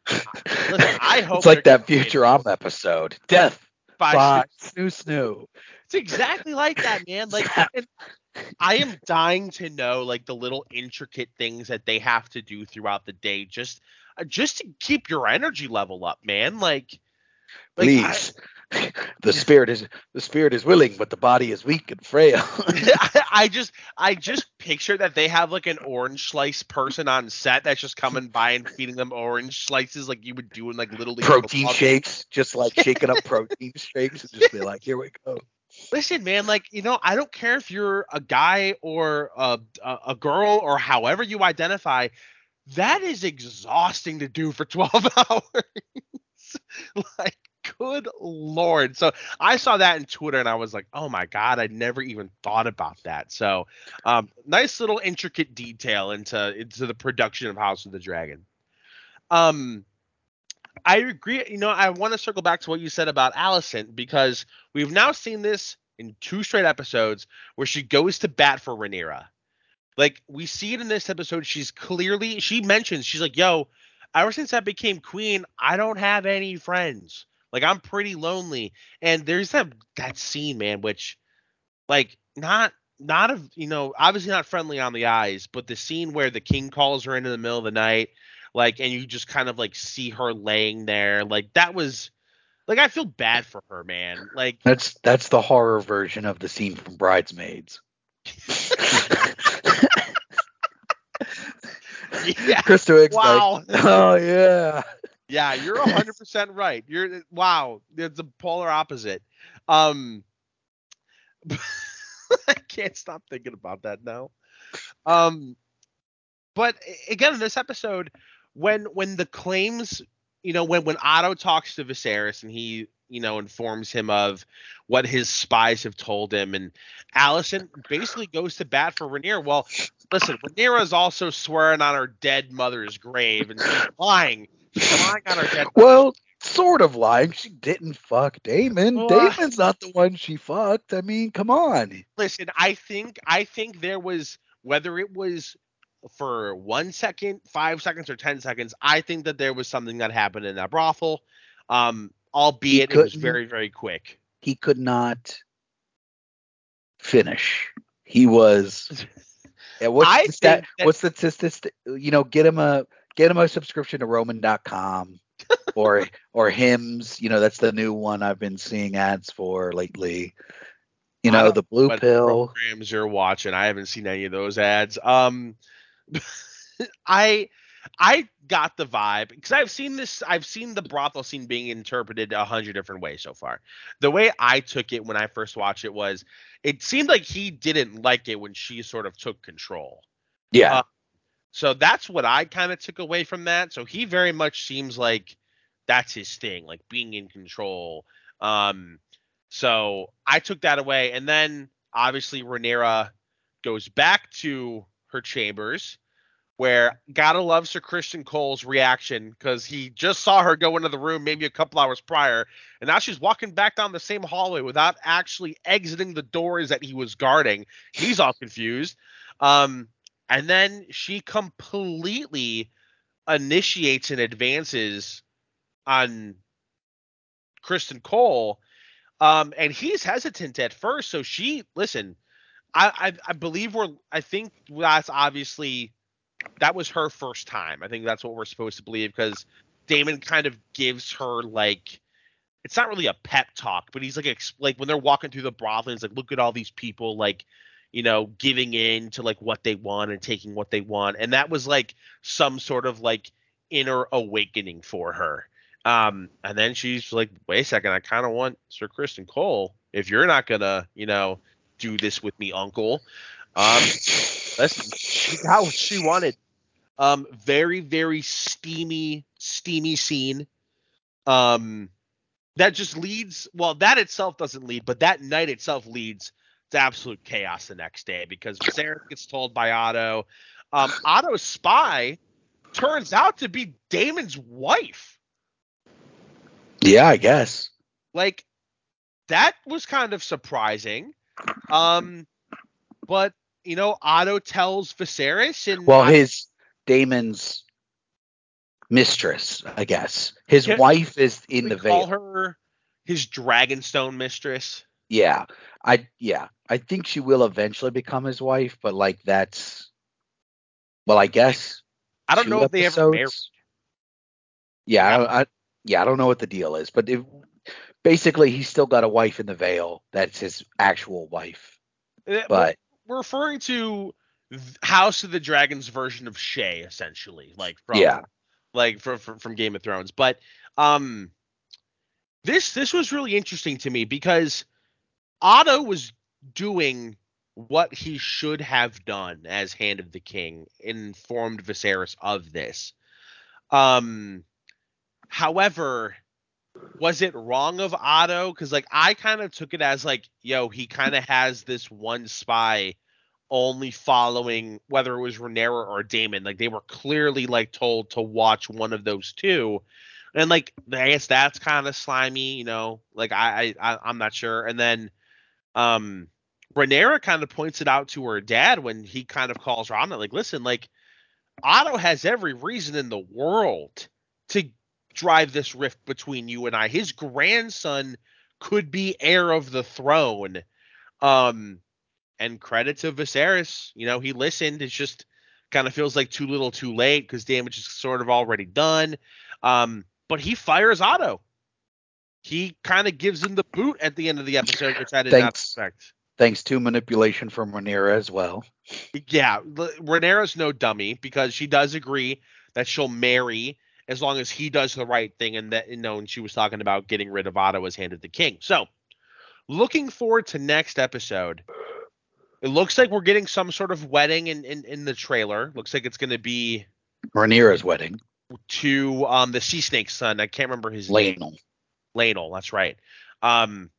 [SPEAKER 1] listen, I hope
[SPEAKER 2] it's like that Futurama episode. Death
[SPEAKER 1] by
[SPEAKER 2] by snu snu.
[SPEAKER 1] It's exactly like that, man. Like, I am dying to know, like, the little intricate things that they have to do throughout the day, just, uh, just to keep your energy level up, man. Like, like I-
[SPEAKER 2] Please. The spirit is the spirit is willing, but the body is weak and frail.
[SPEAKER 1] I, just I just picture that they have like an orange slice person on set that's just coming by and feeding them orange slices like you would do in like little
[SPEAKER 2] protein shakes, just like shaking up protein shakes and just be like, here we go.
[SPEAKER 1] Listen, man, like you know, I don't care if you're a guy or a a, a girl or however you identify. That is exhausting to do for 12 hours. like, good lord. So I saw that in Twitter and I was like, oh my god, I never even thought about that. So, um, nice little intricate detail into into the production of House of the Dragon. Um, I agree. You know, I want to circle back to what you said about Alicent because we've now seen this in two straight episodes where she goes to bat for Rhaenyra. Like we see it in this episode, she's clearly she mentions she's like, "Yo, ever since I became queen, I don't have any friends. Like I'm pretty lonely." And there's that that scene, man, which like not not of you know obviously not friendly on the eyes, but the scene where the king calls her in in the middle of the night, like, and you just kind of like see her laying there, like that was like I feel bad for her, man. Like
[SPEAKER 2] That's that's the horror version of the scene from Bridesmaids.
[SPEAKER 1] yeah,
[SPEAKER 2] Kristen Wiig's like,
[SPEAKER 1] wow.
[SPEAKER 2] oh yeah.
[SPEAKER 1] Yeah, you're 100% right. You're wow, it's a polar opposite. Um I can't stop thinking about that now. Um but again in this episode when when the claims, you know, when when Otto talks to Viserys and he, you know, informs him of what his spies have told him and Alicent basically goes to bat for Rhaenyra. Well, listen, Rhaenyra is also swearing on her dead mother's grave and she's lying. She's lying on her dead
[SPEAKER 2] Well, sort of lying. She didn't fuck Daemon.
[SPEAKER 1] Well, uh,
[SPEAKER 2] Daemon's not the one she fucked. I mean, come on.
[SPEAKER 1] listen i think i think there was whether it was for one second five seconds or ten seconds i think that there was something that happened in that brothel um albeit it was very very quick
[SPEAKER 2] He could not finish. He was. Yeah, what's
[SPEAKER 1] I
[SPEAKER 2] the stat,
[SPEAKER 1] that-
[SPEAKER 2] what's the statistic? You know, get him a get him a subscription to Roman.com or or Hims. You know, that's the new one I've been seeing ads for lately. You know, the blue pill.
[SPEAKER 1] programs you're watching i haven't seen any of those ads um i i got the vibe because i've seen this i've seen the brothel scene being interpreted a hundred different ways so far the way i took it when i first watched it was it seemed like he didn't like it when she sort of took control
[SPEAKER 2] Yeah,
[SPEAKER 1] uh, so that's what i kind of took away from that so he very much seems like that's his thing like being in control um so I took that away, and then obviously Rhaenyra goes back to her chambers, where gotta love Sir Criston Cole's reaction because he just saw her go into the room maybe a couple hours prior, and now she's walking back down the same hallway without actually exiting the doors that he was guarding. He's all confused. Um, and then she completely initiates and advances on Criston Cole. Um, and he's hesitant at first. So she, listen, I, I, I believe we're, I think that's obviously, that was her first time. I think that's what we're supposed to believe because Daemon kind of gives her like, it's not really a pep talk, but he's like, like when they're walking through the brothel, he's like, look at all these people, like, you know, giving in to like what they want and taking what they want. And that was like some sort of like inner awakening for her. Um, and then she's like, wait a second, I kind of want Sir Criston Cole. If you're not gonna, you know, do this with me, Uncle. Um, listen, she got what she wanted. Um, very, very steamy, steamy scene. Um, that just leads. Well, that itself doesn't lead, but that night itself leads to absolute chaos the next day because Viserys gets told by Otto. Um, Otto's spy turns out to be Daemon's wife.
[SPEAKER 2] Yeah, I guess.
[SPEAKER 1] Like that was kind of surprising. Um, but you know, Otto tells Viserys and
[SPEAKER 2] Well, his Daemon's mistress, I guess. His
[SPEAKER 1] Can-
[SPEAKER 2] wife is in the
[SPEAKER 1] call
[SPEAKER 2] Vale.
[SPEAKER 1] her his Dragonstone mistress.
[SPEAKER 2] Yeah. I yeah. I think she will eventually become his wife, but like that's well, I guess
[SPEAKER 1] I don't know if they ever married.
[SPEAKER 2] Yeah, I, I yeah, I don't know what the deal is, but if, basically he's still got a wife in the Vale. That's his actual wife.
[SPEAKER 1] Uh,
[SPEAKER 2] But
[SPEAKER 1] we're referring to House of the Dragons version of Shay, essentially, like from
[SPEAKER 2] Yeah.
[SPEAKER 1] like from, from from Game of Thrones. But um, this this was really interesting to me because Otto was doing what he should have done as Hand of the King, informed Viserys of this. Um, however, was it wrong of Otto? Because like I kind of took it as like, yo, he kind of has this one spy only following whether it was Rhaenyra or Daemon. Like they were clearly like told to watch one of those two. And like I guess that's kind of slimy, you know. Like I, I I'm not sure. And then um Rhaenyra kind of points it out to her dad when he kind of calls her on it. Like, listen, like Otto has every reason in the world to drive this rift between you and I. His grandson could be heir of the throne. Um, and credit to Viserys, you know, he listened. It's just kind of feels like too little, too late because damage is sort of already done. Um, but he fires Otto. He kind of gives him the boot at the end of the episode, which I did not expect.
[SPEAKER 2] thanks to manipulation from Rhaenyra as well.
[SPEAKER 1] Yeah, Rhaenyra's no dummy because she does agree that she'll marry as long as he does the right thing, and that you know, and she was talking about getting rid of Otto as hand of the king. So, looking forward to next episode. It looks like we're getting some sort of wedding in in, in the trailer. Looks like it's going to be
[SPEAKER 2] Rhaenyra's wedding.
[SPEAKER 1] to um the sea snake's son. I can't remember his name. Laenor, that's right. Um,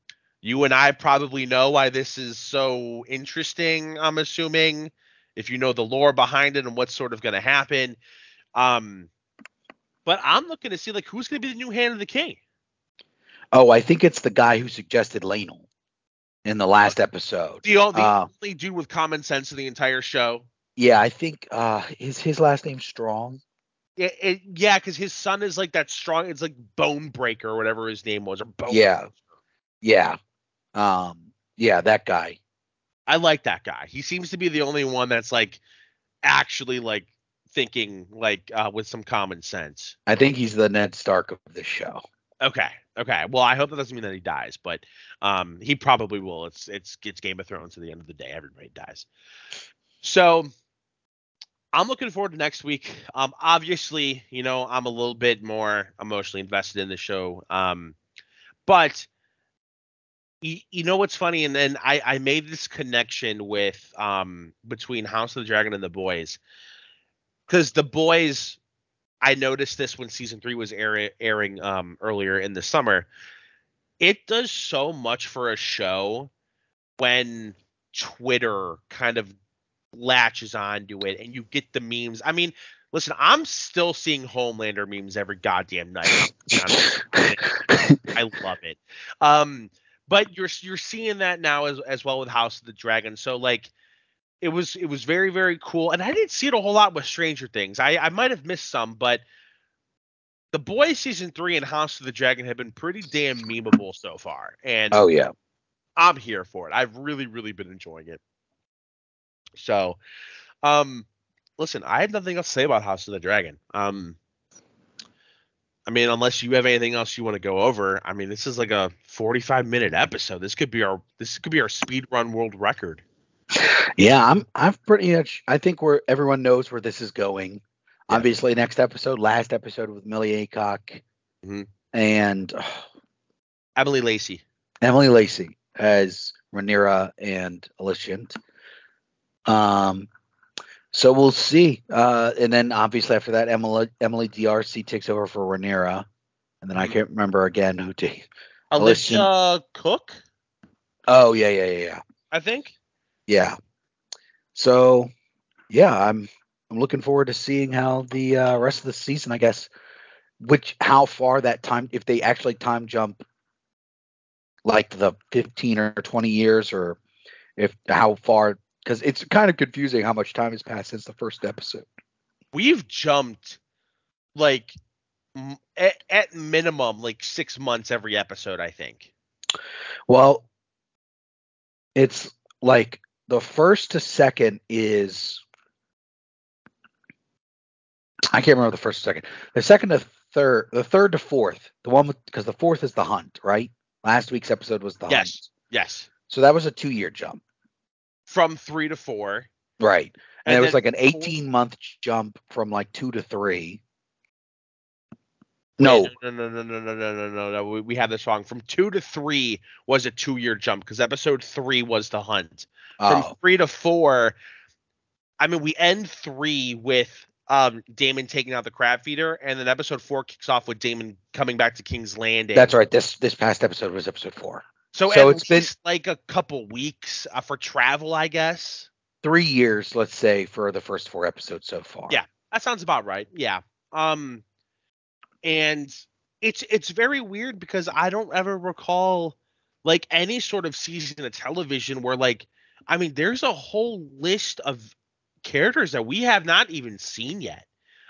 [SPEAKER 1] you and I probably know why this is so interesting. I'm assuming if you know the lore behind it and what's sort of going to happen. Um, but I'm looking to see like who's going to be the new hand of the king.
[SPEAKER 2] Oh, I think it's the guy who suggested Laenel in the last episode.
[SPEAKER 1] The, o- the
[SPEAKER 2] Uh,
[SPEAKER 1] only dude with common sense in the entire show.
[SPEAKER 2] Yeah, I think uh is his last name Strong?
[SPEAKER 1] It, it, yeah, because his son is like that strong. It's like Bone Breaker or whatever his name was, or Bone.
[SPEAKER 2] Yeah. Yeah. Um yeah, that guy.
[SPEAKER 1] I like that guy. He seems to be the only one that's like actually like thinking like uh, with some common sense.
[SPEAKER 2] I think he's the Ned Stark of this show.
[SPEAKER 1] Okay. Okay. Well, I hope that doesn't mean that he dies, but um, he probably will. It's it's it's Game of Thrones. At the end of the day, everybody dies. So I'm looking forward to next week. Um, obviously, you know, I'm a little bit more emotionally invested in the show. Um, but you, you know what's funny, and then I I made this connection with um between House of the Dragon and the Boys, because the Boys I noticed this when season three was air, airing um, earlier in the summer. It does so much for a show when Twitter kind of latches onto it and you get the memes. I mean, listen, I'm still seeing Homelander memes every goddamn night. I love it. Um, but you're you're seeing that now as as well with House of the Dragon. So like it was it was very very cool, and I didn't see it a whole lot with Stranger Things. I I might have missed some, but the Boys season three and House of the Dragon have been pretty damn memeable so far, and
[SPEAKER 2] Oh yeah.
[SPEAKER 1] I'm here for it. I've really really been enjoying it. So, um, listen, I have nothing else to say about House of the Dragon. Um, I mean, unless you have anything else you want to go over, I mean, this is like a 45 minute episode. This could be our this could be our speed run world record.
[SPEAKER 2] Yeah, I'm I'm pretty much I think where everyone knows where this is going.
[SPEAKER 1] Yeah.
[SPEAKER 2] Obviously next episode, last episode with Milly Alcock
[SPEAKER 1] Mhm.
[SPEAKER 2] and oh,
[SPEAKER 1] Emily Lacey.
[SPEAKER 2] Emily Lacey as Rhaenyra and Alicent. Um so we'll see. Uh and then obviously after that Emily Emily D'Arcy takes over for Rhaenyra. And then I
[SPEAKER 1] Mhm.
[SPEAKER 2] can't remember again who did.
[SPEAKER 1] Alicia Cook,
[SPEAKER 2] Oh yeah, yeah, yeah, yeah.
[SPEAKER 1] I think.
[SPEAKER 2] Yeah. So, yeah, I'm I'm looking forward to seeing how the uh, rest of the season, I guess, which how far that time if they actually time jump like the 15 or 20 years or if how far cuz it's kind of confusing how much time has passed since the first episode.
[SPEAKER 1] We've jumped like m- at, at minimum like six months every episode. I think.
[SPEAKER 2] Well, it's like the first to second is I can't remember the first to second. The second to third, the third to fourth, the one because the fourth is the hunt, right? Last week's episode was the hunt.
[SPEAKER 1] Yes. Yes.
[SPEAKER 2] So that was a two year jump.
[SPEAKER 1] From three to four.
[SPEAKER 2] Right. And,
[SPEAKER 1] And
[SPEAKER 2] it was like an 18 month jump from like two to three. No,
[SPEAKER 1] no, no, no, no, no, no, no, no, no. We, we have this wrong. From two to three was a two-year jump because episode three was the hunt. From three to four, I mean, we end three with um Daemon taking out the crab feeder, and then episode four kicks off with Daemon coming back to King's Landing.
[SPEAKER 2] that's right. This this past episode was episode four.
[SPEAKER 1] So,
[SPEAKER 2] So
[SPEAKER 1] at
[SPEAKER 2] it's been-
[SPEAKER 1] like a couple weeks uh, for travel, I guess.
[SPEAKER 2] Three years, let's say, for the first four episodes so far.
[SPEAKER 1] Yeah. That sounds about right. Yeah. Um and it's it's very weird because I don't ever recall like any sort of season of television where like I mean there's a whole list of characters that we have not even seen yet.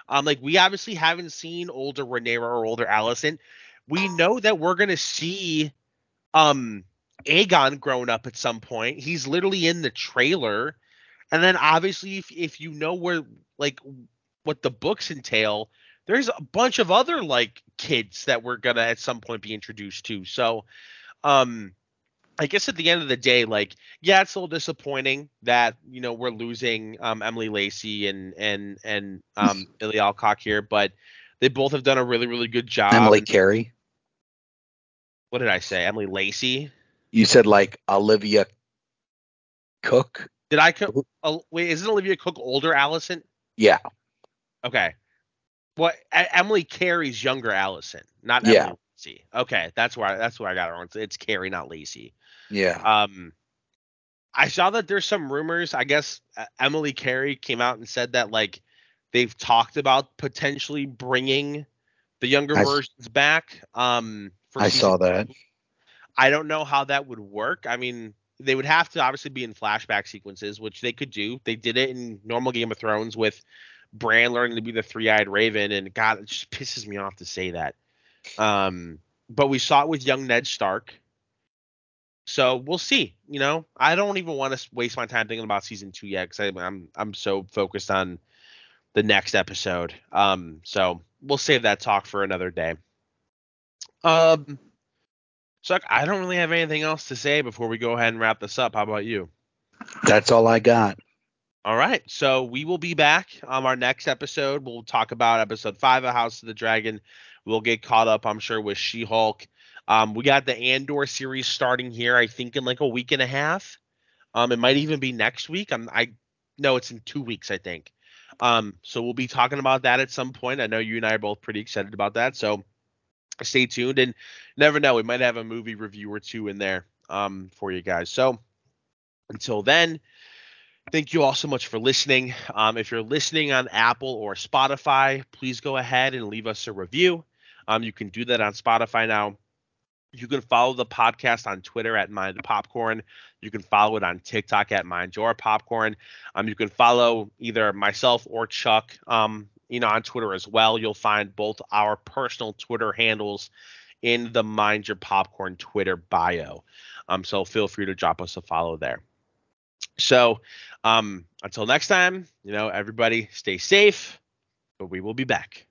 [SPEAKER 1] Um like we obviously haven't seen older Rhaenyra or older Alicent. We know that we're going to see um Aegon grown up at some point. He's literally in the trailer. And then obviously if if you know where like what the books entail, there's a bunch of other like kids that we're gonna at some point be introduced to. So um I guess at the end of the day, like, yeah, it's a little disappointing that, you know, we're losing um Emily Lacey and and and um Billy Alcock here, but they both have done a really, really good job.
[SPEAKER 2] Emily Carey.
[SPEAKER 1] What did I say? Emily Lacey?
[SPEAKER 2] You said like Olivia Cooke.
[SPEAKER 1] Did I co- oh, wait, isn't Olivia Cook older Alicent?
[SPEAKER 2] Yeah.
[SPEAKER 1] Okay. What E- Emily Carey's younger Alicent, not
[SPEAKER 2] Yeah.
[SPEAKER 1] Emily Lacey. Okay, that's where I, that's where I got it wrong. It's, Carey, not Lacey.
[SPEAKER 2] Yeah.
[SPEAKER 1] Um, I saw that there's some rumors. I guess uh, Emily Carey came out and said that like they've talked about potentially bringing the younger
[SPEAKER 2] I
[SPEAKER 1] versions back. Um,
[SPEAKER 2] I
[SPEAKER 1] season
[SPEAKER 2] saw that.
[SPEAKER 1] I don't know how that would work. I mean, they would have to obviously be in flashback sequences, which they could do. They did it in normal Game of Thrones with Bran learning to be the three-eyed raven, and God, it just pisses me off to say that. Um, but we saw it with young Ned Stark. So we'll see. You know, I don't even want to waste my time thinking about season two yet because I'm I'm so focused on the next episode. Um, so we'll save that talk for another day. Um, so I don't really have anything else to say before we go ahead and wrap this up. How about you?
[SPEAKER 2] That's all I got.
[SPEAKER 1] All right. So we will be back on our next episode. We'll talk about episode five of House of the Dragon. We'll get caught up, I'm sure, with She Hulk. Um, we got the Andor series starting here, I think, in like a week and a half. Um, it might even be next week. I'm I no, it's in two weeks, I think. Um, so we'll be talking about that at some point. I know you and I are both pretty excited about that. So stay tuned and never know, we might have a movie review or two in there um for you guys. So until then, Thank you all so much for listening. Um, if you're listening on Apple or Spotify, please go ahead and leave us a review. Um, you can do that on Spotify now. You can follow the podcast on Twitter at Mind Popcorn. You can follow it on TikTok at Mind Your Popcorn. Um, you can follow either myself or Chuck, um, you know, on Twitter as well. You'll find both our personal Twitter handles in the Mind Your Popcorn Twitter bio. Um, so feel free to drop us a follow there. So um, until next time, you know, everybody stay safe, but we will be back.